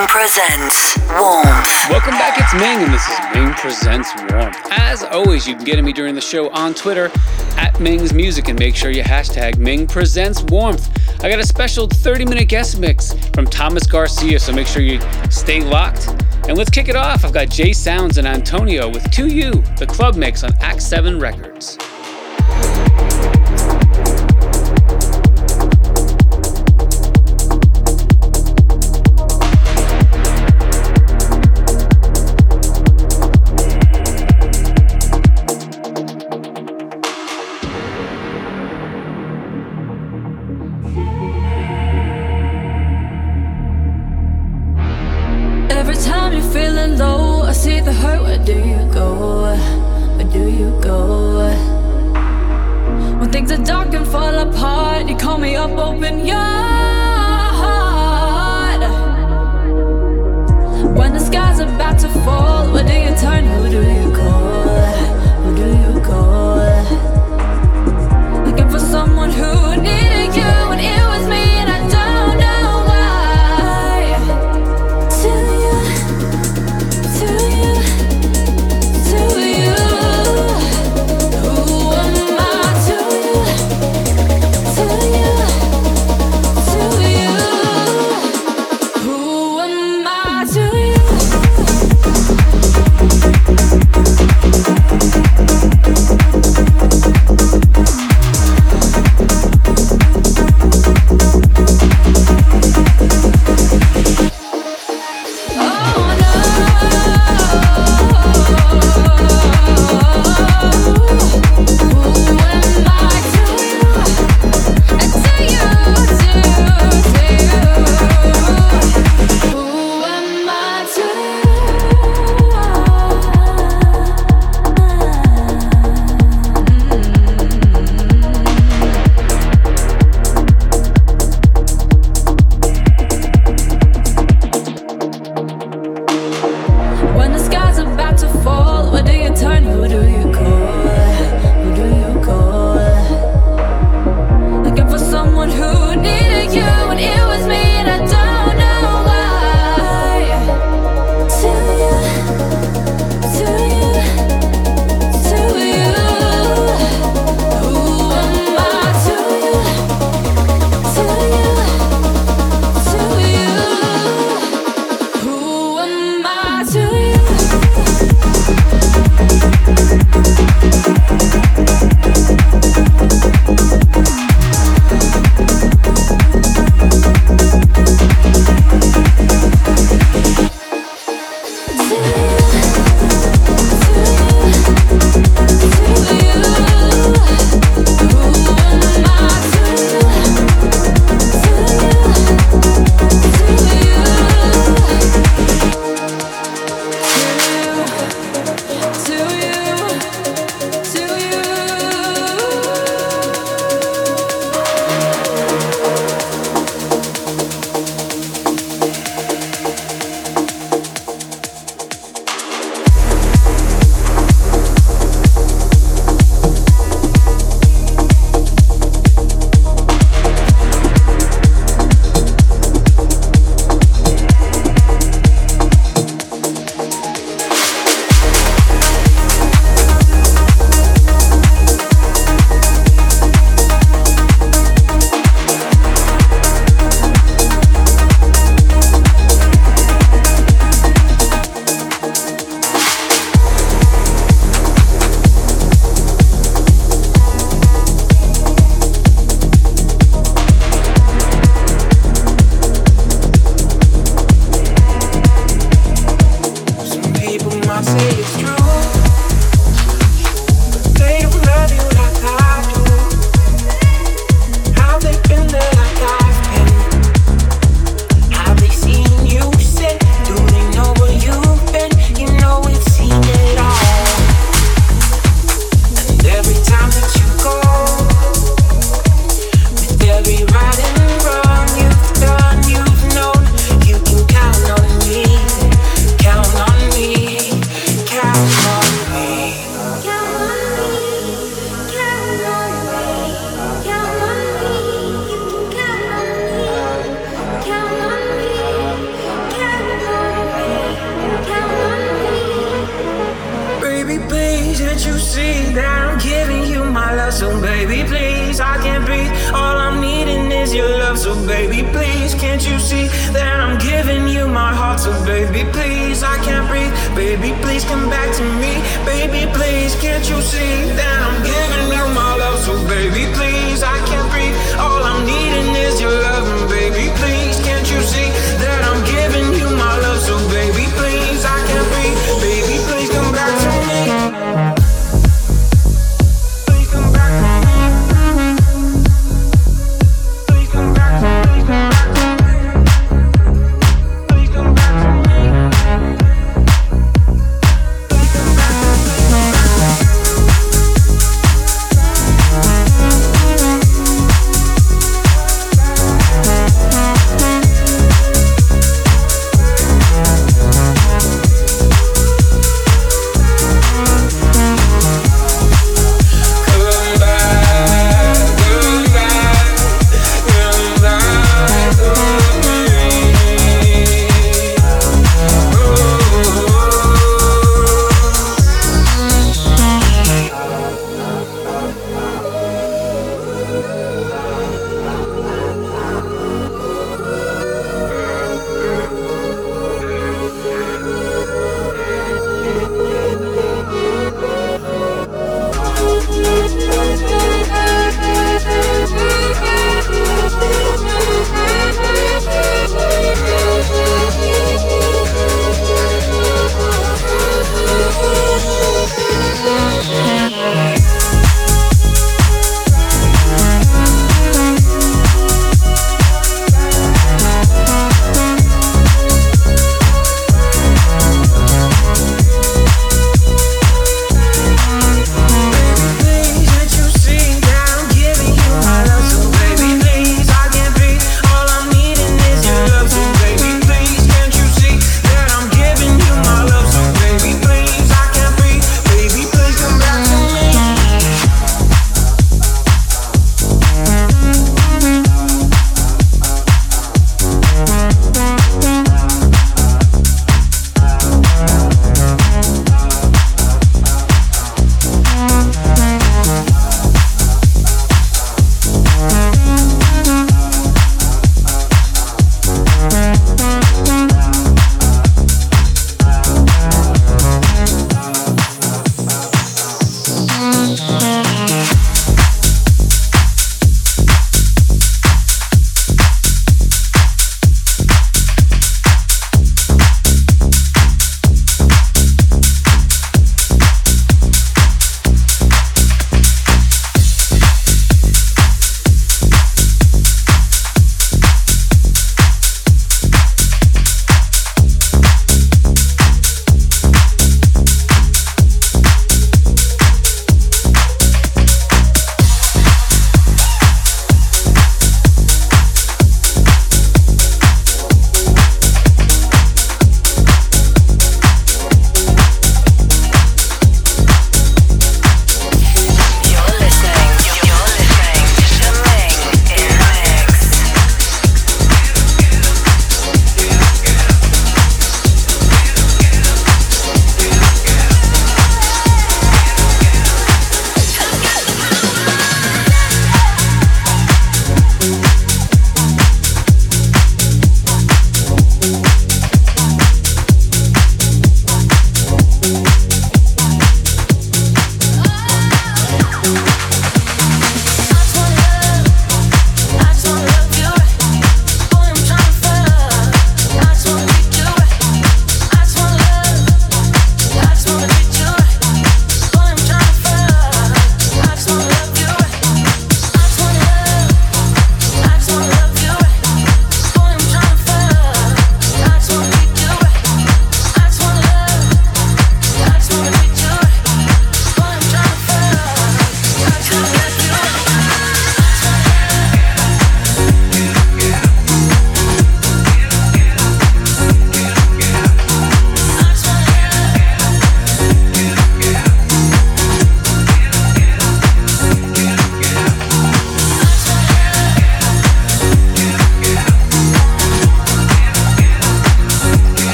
Ming presents Warmth. Welcome back, it's Ming, and this is Ming Presents Warmth. As always, you can get at me during the show on Twitter at Ming's Music, and make sure you hashtag Ming Presents Warmth. I got a special 30 minute guest mix from Thomas Garcia, so make sure you stay locked. And let's kick it off. I've got Jay Sounds and Antonio with 2U, the club mix on Act 7 Records.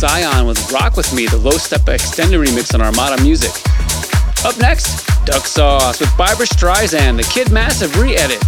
Scion with Rock With Me, the low step extended remix on Armada Music. Up next, Duck Sauce with Barbra Streisand, the Kid Massive re edit.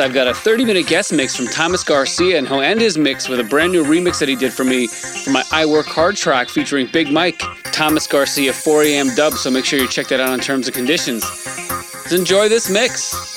I've got a 30 minute guest mix from Thomas Garcia, and he'll end his mix with a brand new remix that he did for me for my I Work Hard track featuring Big Mike, Thomas Garcia 4 a.m. dub. So make sure you check that out on terms and conditions. Let's enjoy this mix.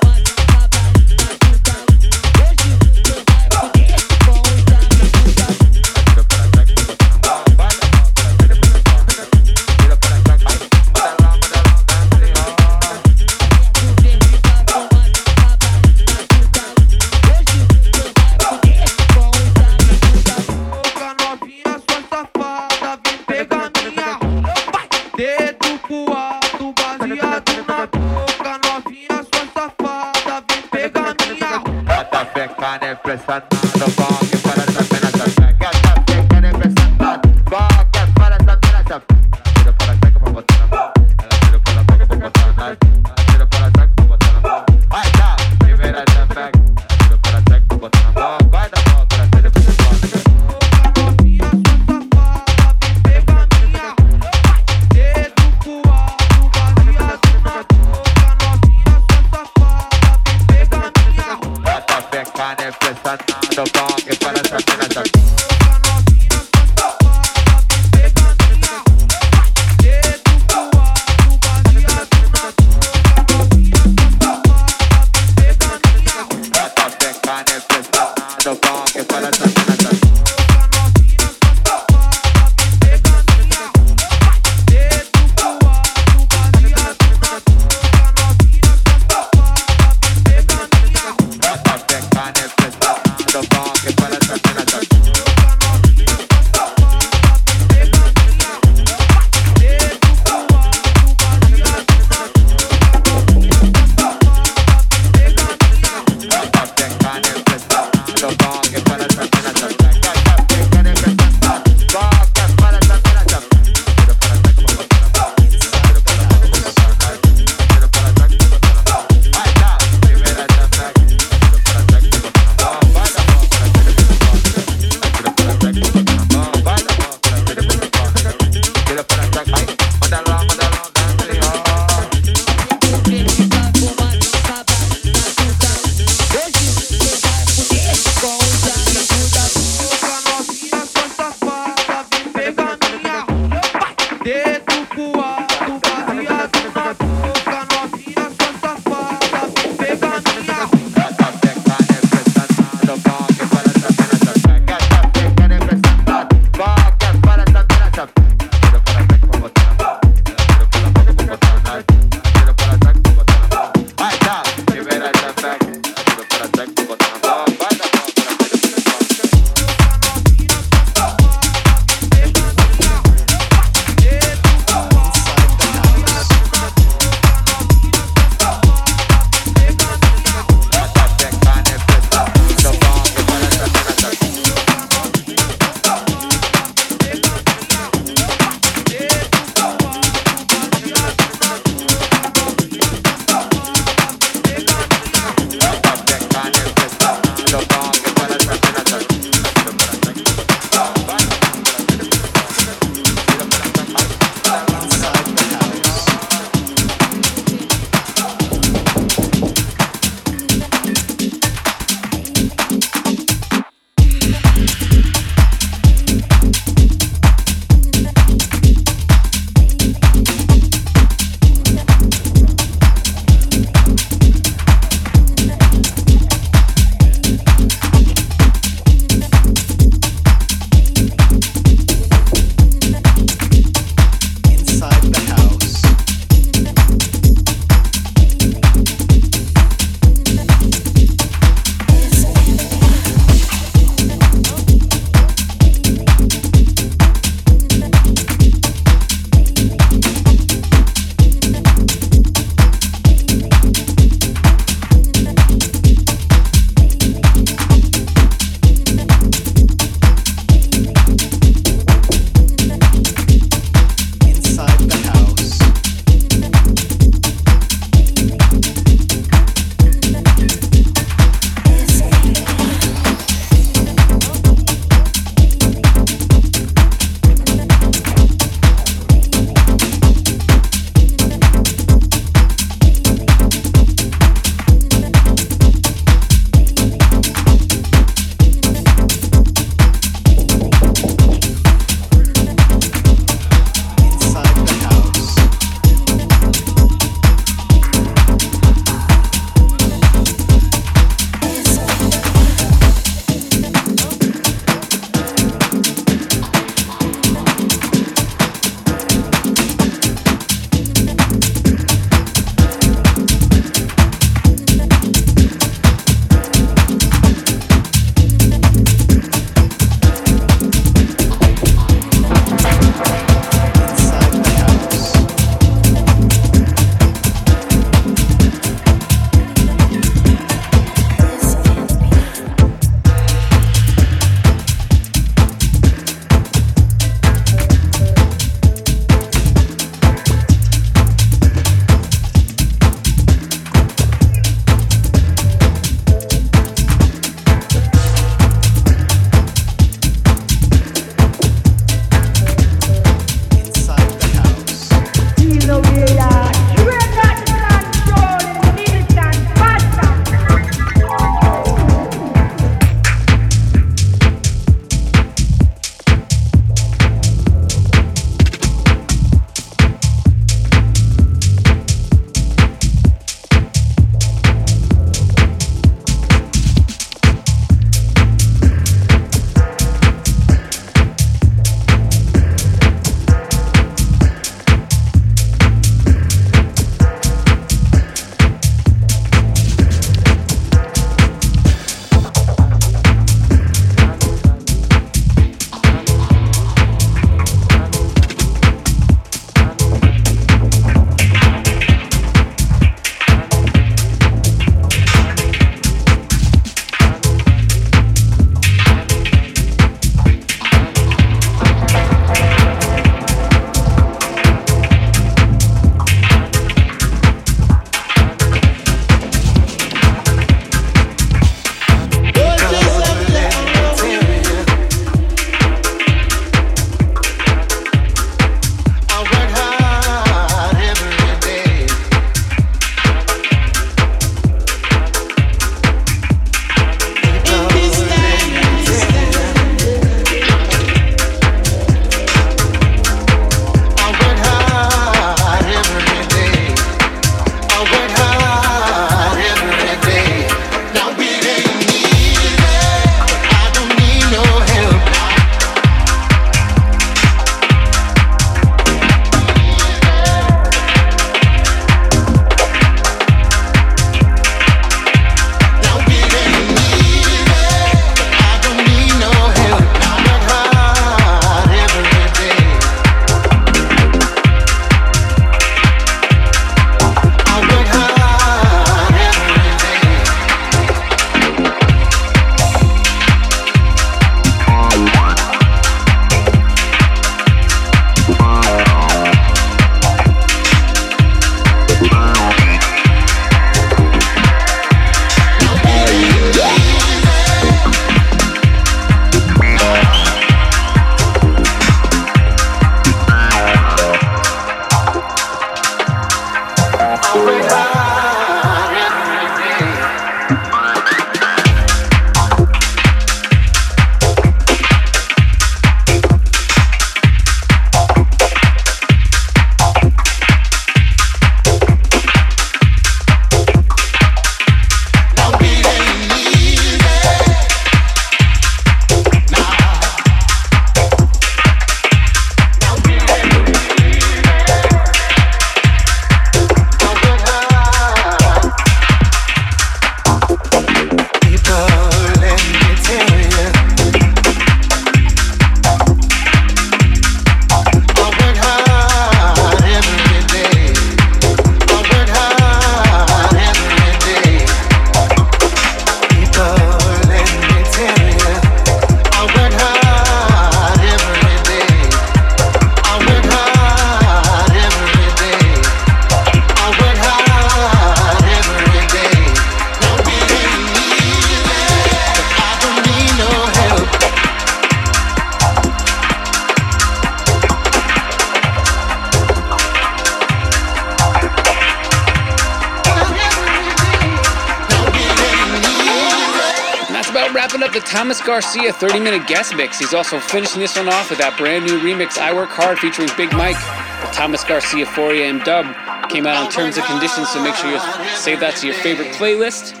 Thomas Garcia 30 minute guest mix. He's also finishing this one off with that brand new remix I Work Hard featuring Big Mike, the Thomas Garcia 4 AM dub. Came out on Terms and Conditions, so make sure you save that to your favorite playlist.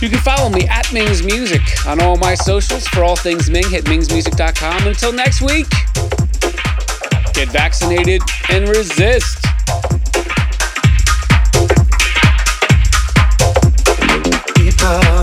You can follow me at Ming's Music on all my socials for all things Ming. Hit mingsmusic.com. Until next week, get vaccinated and resist. People.